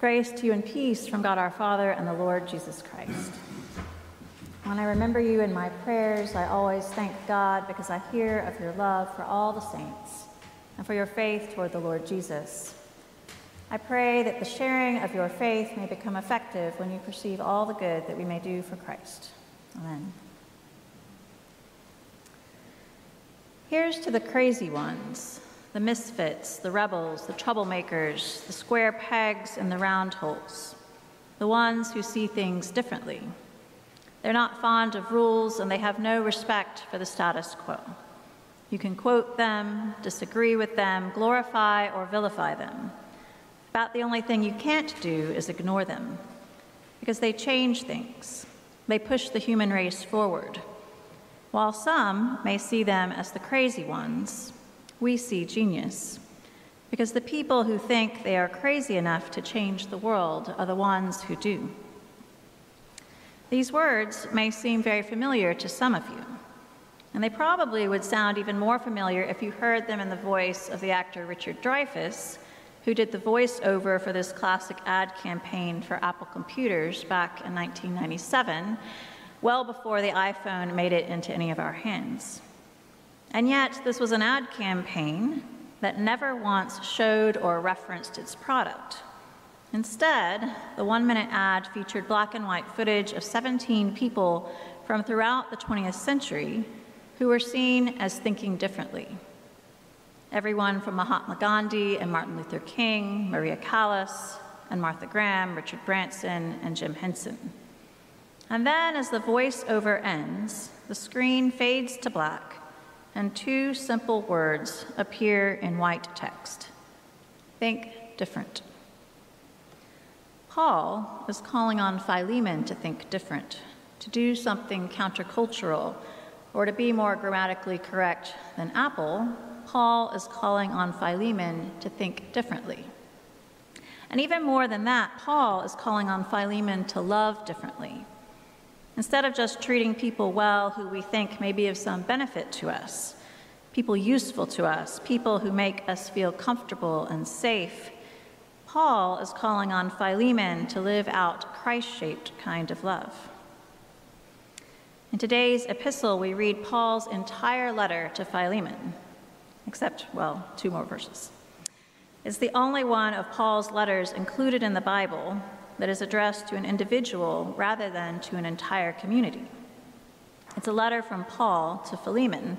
Grace to you and peace from God our Father and the Lord Jesus Christ. When I remember you in my prayers, I always thank God because I hear of your love for all the saints and for your faith toward the Lord Jesus. I pray that the sharing of your faith may become effective when you perceive all the good that we may do for Christ. Amen. Here's to the crazy ones, the misfits, the rebels, the troublemakers, the square pegs and the round holes, the ones who see things differently. They're not fond of rules and they have no respect for the status quo. You can quote them, disagree with them, glorify or vilify them. About the only thing you can't do is ignore them, because they change things. They push the human race forward. While some may see them as the crazy ones, we see genius. Because the people who think they are crazy enough to change the world are the ones who do. These words may seem very familiar to some of you, and they probably would sound even more familiar if you heard them in the voice of the actor Richard Dreyfuss, who did the voiceover for this classic ad campaign for Apple computers back in 1997, well before the iPhone made it into any of our hands. And yet, this was an ad campaign that never once showed or referenced its product. Instead, the one minute ad featured black and white footage of 17 people from throughout the 20th century who were seen as thinking differently. Everyone from Mahatma Gandhi and Martin Luther King, Maria Callas and Martha Graham, Richard Branson, and Jim Henson. And then, as the voiceover ends, the screen fades to black, and two simple words appear in white text Think different. Paul is calling on Philemon to think different, to do something countercultural, or to be more grammatically correct than Apple, Paul is calling on Philemon to think differently. And even more than that, Paul is calling on Philemon to love differently. Instead of just treating people well who we think may be of some benefit to us, people useful to us, people who make us feel comfortable and safe, Paul is calling on Philemon to live out Christ shaped kind of love. In today's epistle, we read Paul's entire letter to Philemon, except, well, two more verses. It's the only one of Paul's letters included in the Bible that is addressed to an individual rather than to an entire community. It's a letter from Paul to Philemon,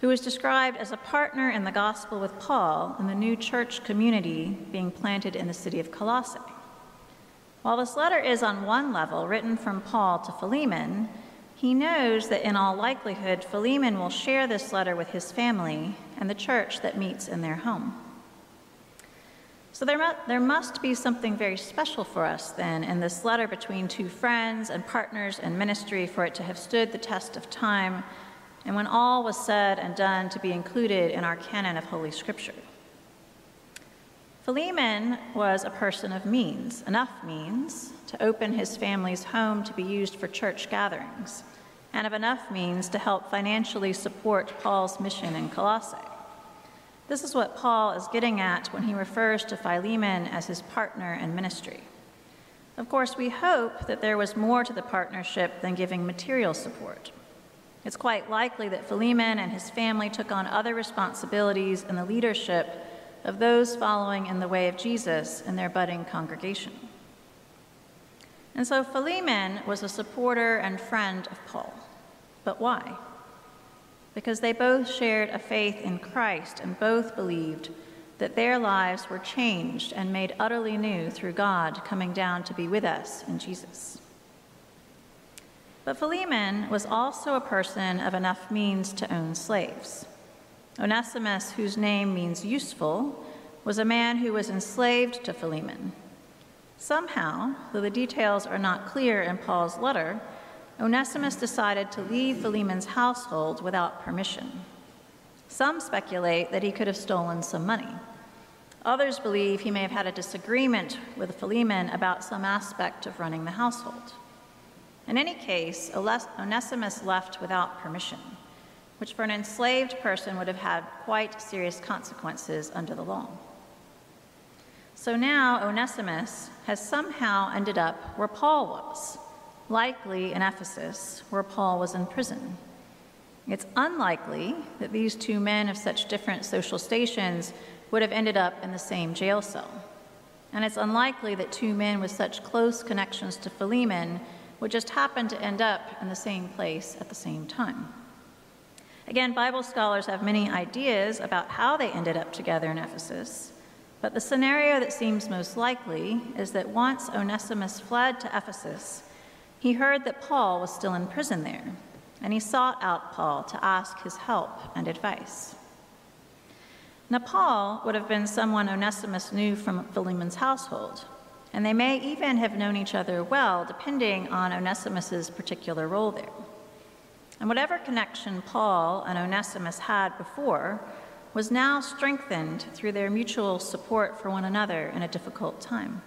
who is described as a partner in the gospel with Paul in the new church community being planted in the city of Colossae. While this letter is on one level written from Paul to Philemon, he knows that in all likelihood Philemon will share this letter with his family and the church that meets in their home. So there, there must be something very special for us then in this letter between two friends and partners in ministry for it to have stood the test of time and when all was said and done to be included in our canon of Holy Scripture. Philemon was a person of means, enough means to open his family's home to be used for church gatherings, and of enough means to help financially support Paul's mission in Colossae. This is what Paul is getting at when he refers to Philemon as his partner in ministry. Of course, we hope that there was more to the partnership than giving material support. It's quite likely that Philemon and his family took on other responsibilities in the leadership of those following in the way of Jesus in their budding congregation. And so Philemon was a supporter and friend of Paul. But why? Because they both shared a faith in Christ and both believed that their lives were changed and made utterly new through God coming down to be with us in Jesus. But Philemon was also a person of enough means to own slaves. Onesimus, whose name means useful, was a man who was enslaved to Philemon. Somehow, though the details are not clear in Paul's letter, Onesimus decided to leave Philemon's household without permission. Some speculate that he could have stolen some money. Others believe he may have had a disagreement with Philemon about some aspect of running the household. In any case, Onesimus left without permission, which for an enslaved person would have had quite serious consequences under the law. So now Onesimus has somehow ended up where Paul was, likely in Ephesus, where Paul was in prison. It's unlikely that these two men of such different social stations would have ended up in the same jail cell. And it's unlikely that two men with such close connections to Philemon would just happen to end up in the same place at the same time. Again, Bible scholars have many ideas about how they ended up together in Ephesus, but the scenario that seems most likely is that once Onesimus fled to Ephesus, he heard that Paul was still in prison there, and he sought out Paul to ask his help and advice. Now, Paul would have been someone Onesimus knew from Philemon's household, and they may even have known each other well, depending on Onesimus's particular role there. And whatever connection Paul and Onesimus had before was now strengthened through their mutual support for one another in a difficult time.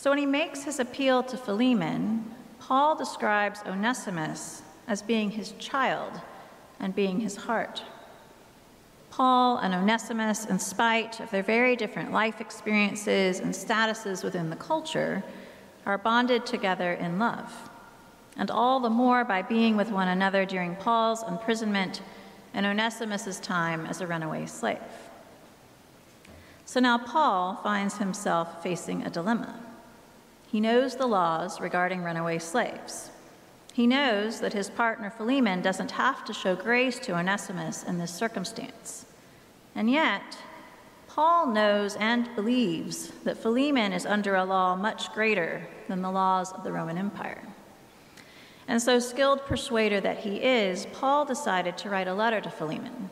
So when he makes his appeal to Philemon, Paul describes Onesimus as being his child and being his heart. Paul and Onesimus, in spite of their very different life experiences and statuses within the culture, are bonded together in love, and all the more by being with one another during Paul's imprisonment and Onesimus's time as a runaway slave. So now Paul finds himself facing a dilemma. He knows the laws regarding runaway slaves. He knows that his partner Philemon doesn't have to show grace to Onesimus in this circumstance. And yet, Paul knows and believes that Philemon is under a law much greater than the laws of the Roman Empire. And so, skilled persuader that he is, Paul decided to write a letter to Philemon,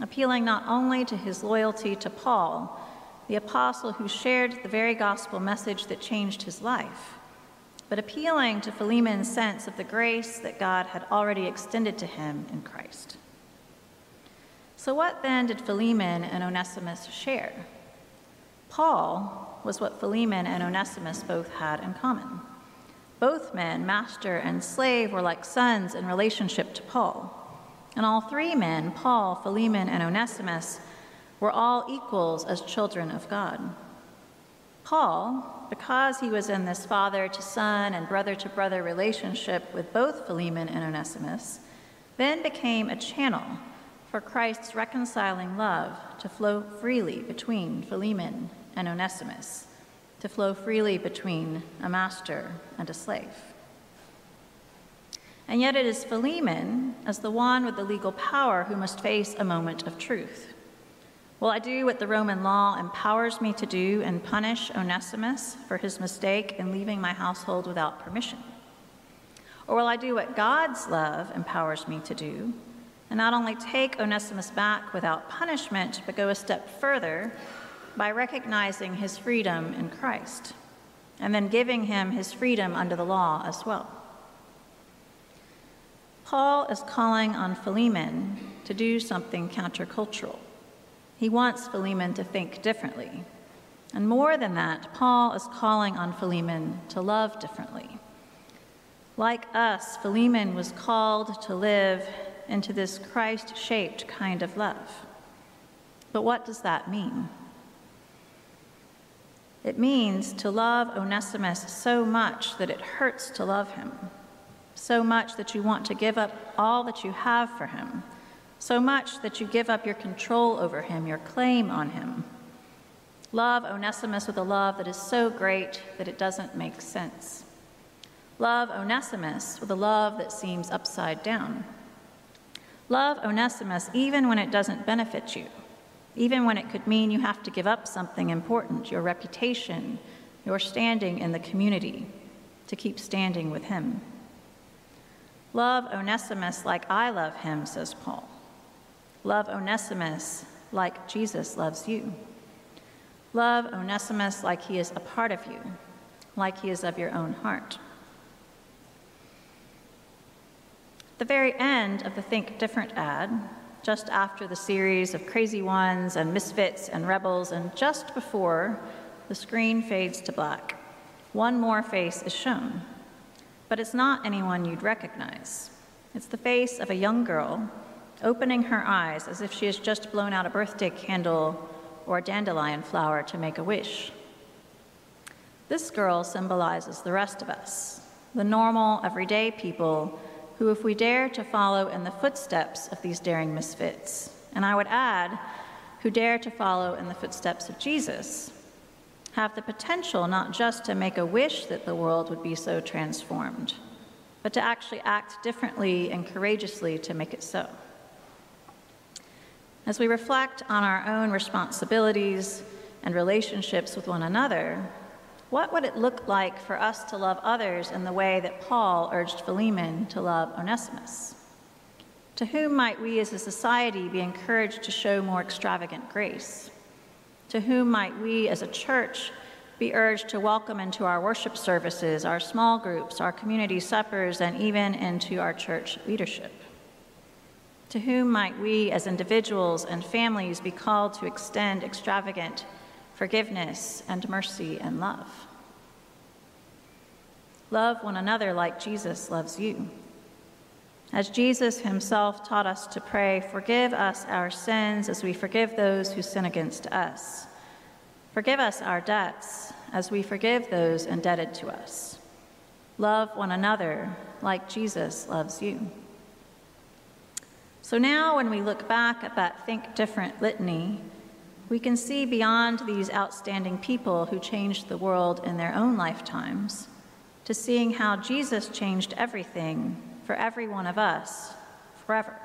appealing not only to his loyalty to Paul, the apostle who shared the very gospel message that changed his life, but appealing to Philemon's sense of the grace that God had already extended to him in Christ. So, what then did Philemon and Onesimus share? Paul was what Philemon and Onesimus both had in common. Both men, master and slave, were like sons in relationship to Paul. And all three men, Paul, Philemon, and Onesimus, were all equals as children of God. Paul, because he was in this father to son and brother to brother relationship with both Philemon and Onesimus, then became a channel for Christ's reconciling love to flow freely between Philemon and Onesimus, to flow freely between a master and a slave. And yet it is Philemon, as the one with the legal power, who must face a moment of truth. Will I do what the Roman law empowers me to do and punish Onesimus for his mistake in leaving my household without permission? Or will I do what God's love empowers me to do and not only take Onesimus back without punishment, but go a step further by recognizing his freedom in Christ and then giving him his freedom under the law as well? Paul is calling on Philemon to do something countercultural. He wants Philemon to think differently. And more than that, Paul is calling on Philemon to love differently. Like us, Philemon was called to live into this Christ shaped kind of love. But what does that mean? It means to love Onesimus so much that it hurts to love him, so much that you want to give up all that you have for him so much that you give up your control over him, your claim on him. Love Onesimus with a love that is so great that it doesn't make sense. Love Onesimus with a love that seems upside down. Love Onesimus even when it doesn't benefit you, even when it could mean you have to give up something important, your reputation, your standing in the community, to keep standing with him. Love Onesimus like I love him, says Paul. Love Onesimus like Jesus loves you. Love Onesimus like he is a part of you, like he is of your own heart. The very end of the Think Different ad, just after the series of crazy ones and misfits and rebels, and just before the screen fades to black, one more face is shown. But it's not anyone you'd recognize. It's the face of a young girl opening her eyes as if she has just blown out a birthday candle or a dandelion flower to make a wish. This girl symbolizes the rest of us, the normal, everyday people who, if we dare to follow in the footsteps of these daring misfits, and I would add, who dare to follow in the footsteps of Jesus, have the potential not just to make a wish that the world would be so transformed, but to actually act differently and courageously to make it so. As we reflect on our own responsibilities and relationships with one another, what would it look like for us to love others in the way that Paul urged Philemon to love Onesimus? To whom might we as a society be encouraged to show more extravagant grace? To whom might we as a church be urged to welcome into our worship services, our small groups, our community suppers, and even into our church leadership? To whom might we as individuals and families be called to extend extravagant forgiveness and mercy and love? Love one another like Jesus loves you. As Jesus himself taught us to pray, forgive us our sins as we forgive those who sin against us. Forgive us our debts as we forgive those indebted to us. Love one another like Jesus loves you. So now, when we look back at that Think Different litany, we can see beyond these outstanding people who changed the world in their own lifetimes to seeing how Jesus changed everything for every one of us forever.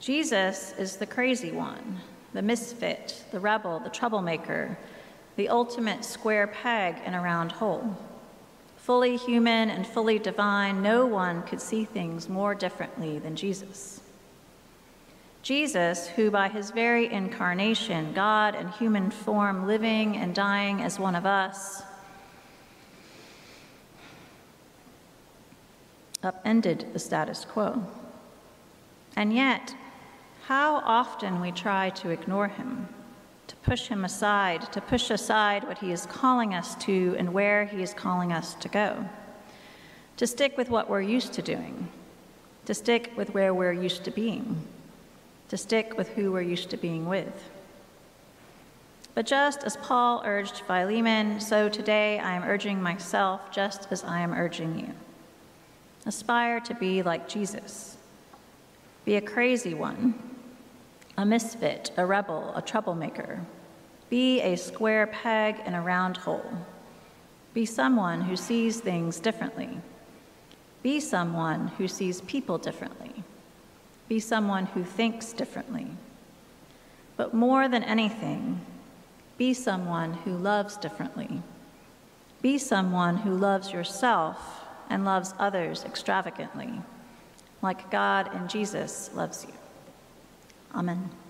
Jesus is the crazy one, the misfit, the rebel, the troublemaker, the ultimate square peg in a round hole. Fully human and fully divine, no one could see things more differently than Jesus. Jesus, who by his very incarnation, God in human form, living and dying as one of us, upended the status quo. And yet, how often we try to ignore him, push him aside, to push aside what he is calling us to and where he is calling us to go, to stick with what we're used to doing, to stick with where we're used to being, to stick with who we're used to being with. But just as Paul urged Philemon, so today I am urging myself just as I am urging you. Aspire to be like Jesus. Be a crazy one, a misfit, a rebel, a troublemaker. Be a square peg in a round hole. Be someone who sees things differently. Be someone who sees people differently. Be someone who thinks differently. But more than anything, be someone who loves differently. Be someone who loves yourself and loves others extravagantly, like God and Jesus loves you. Amen.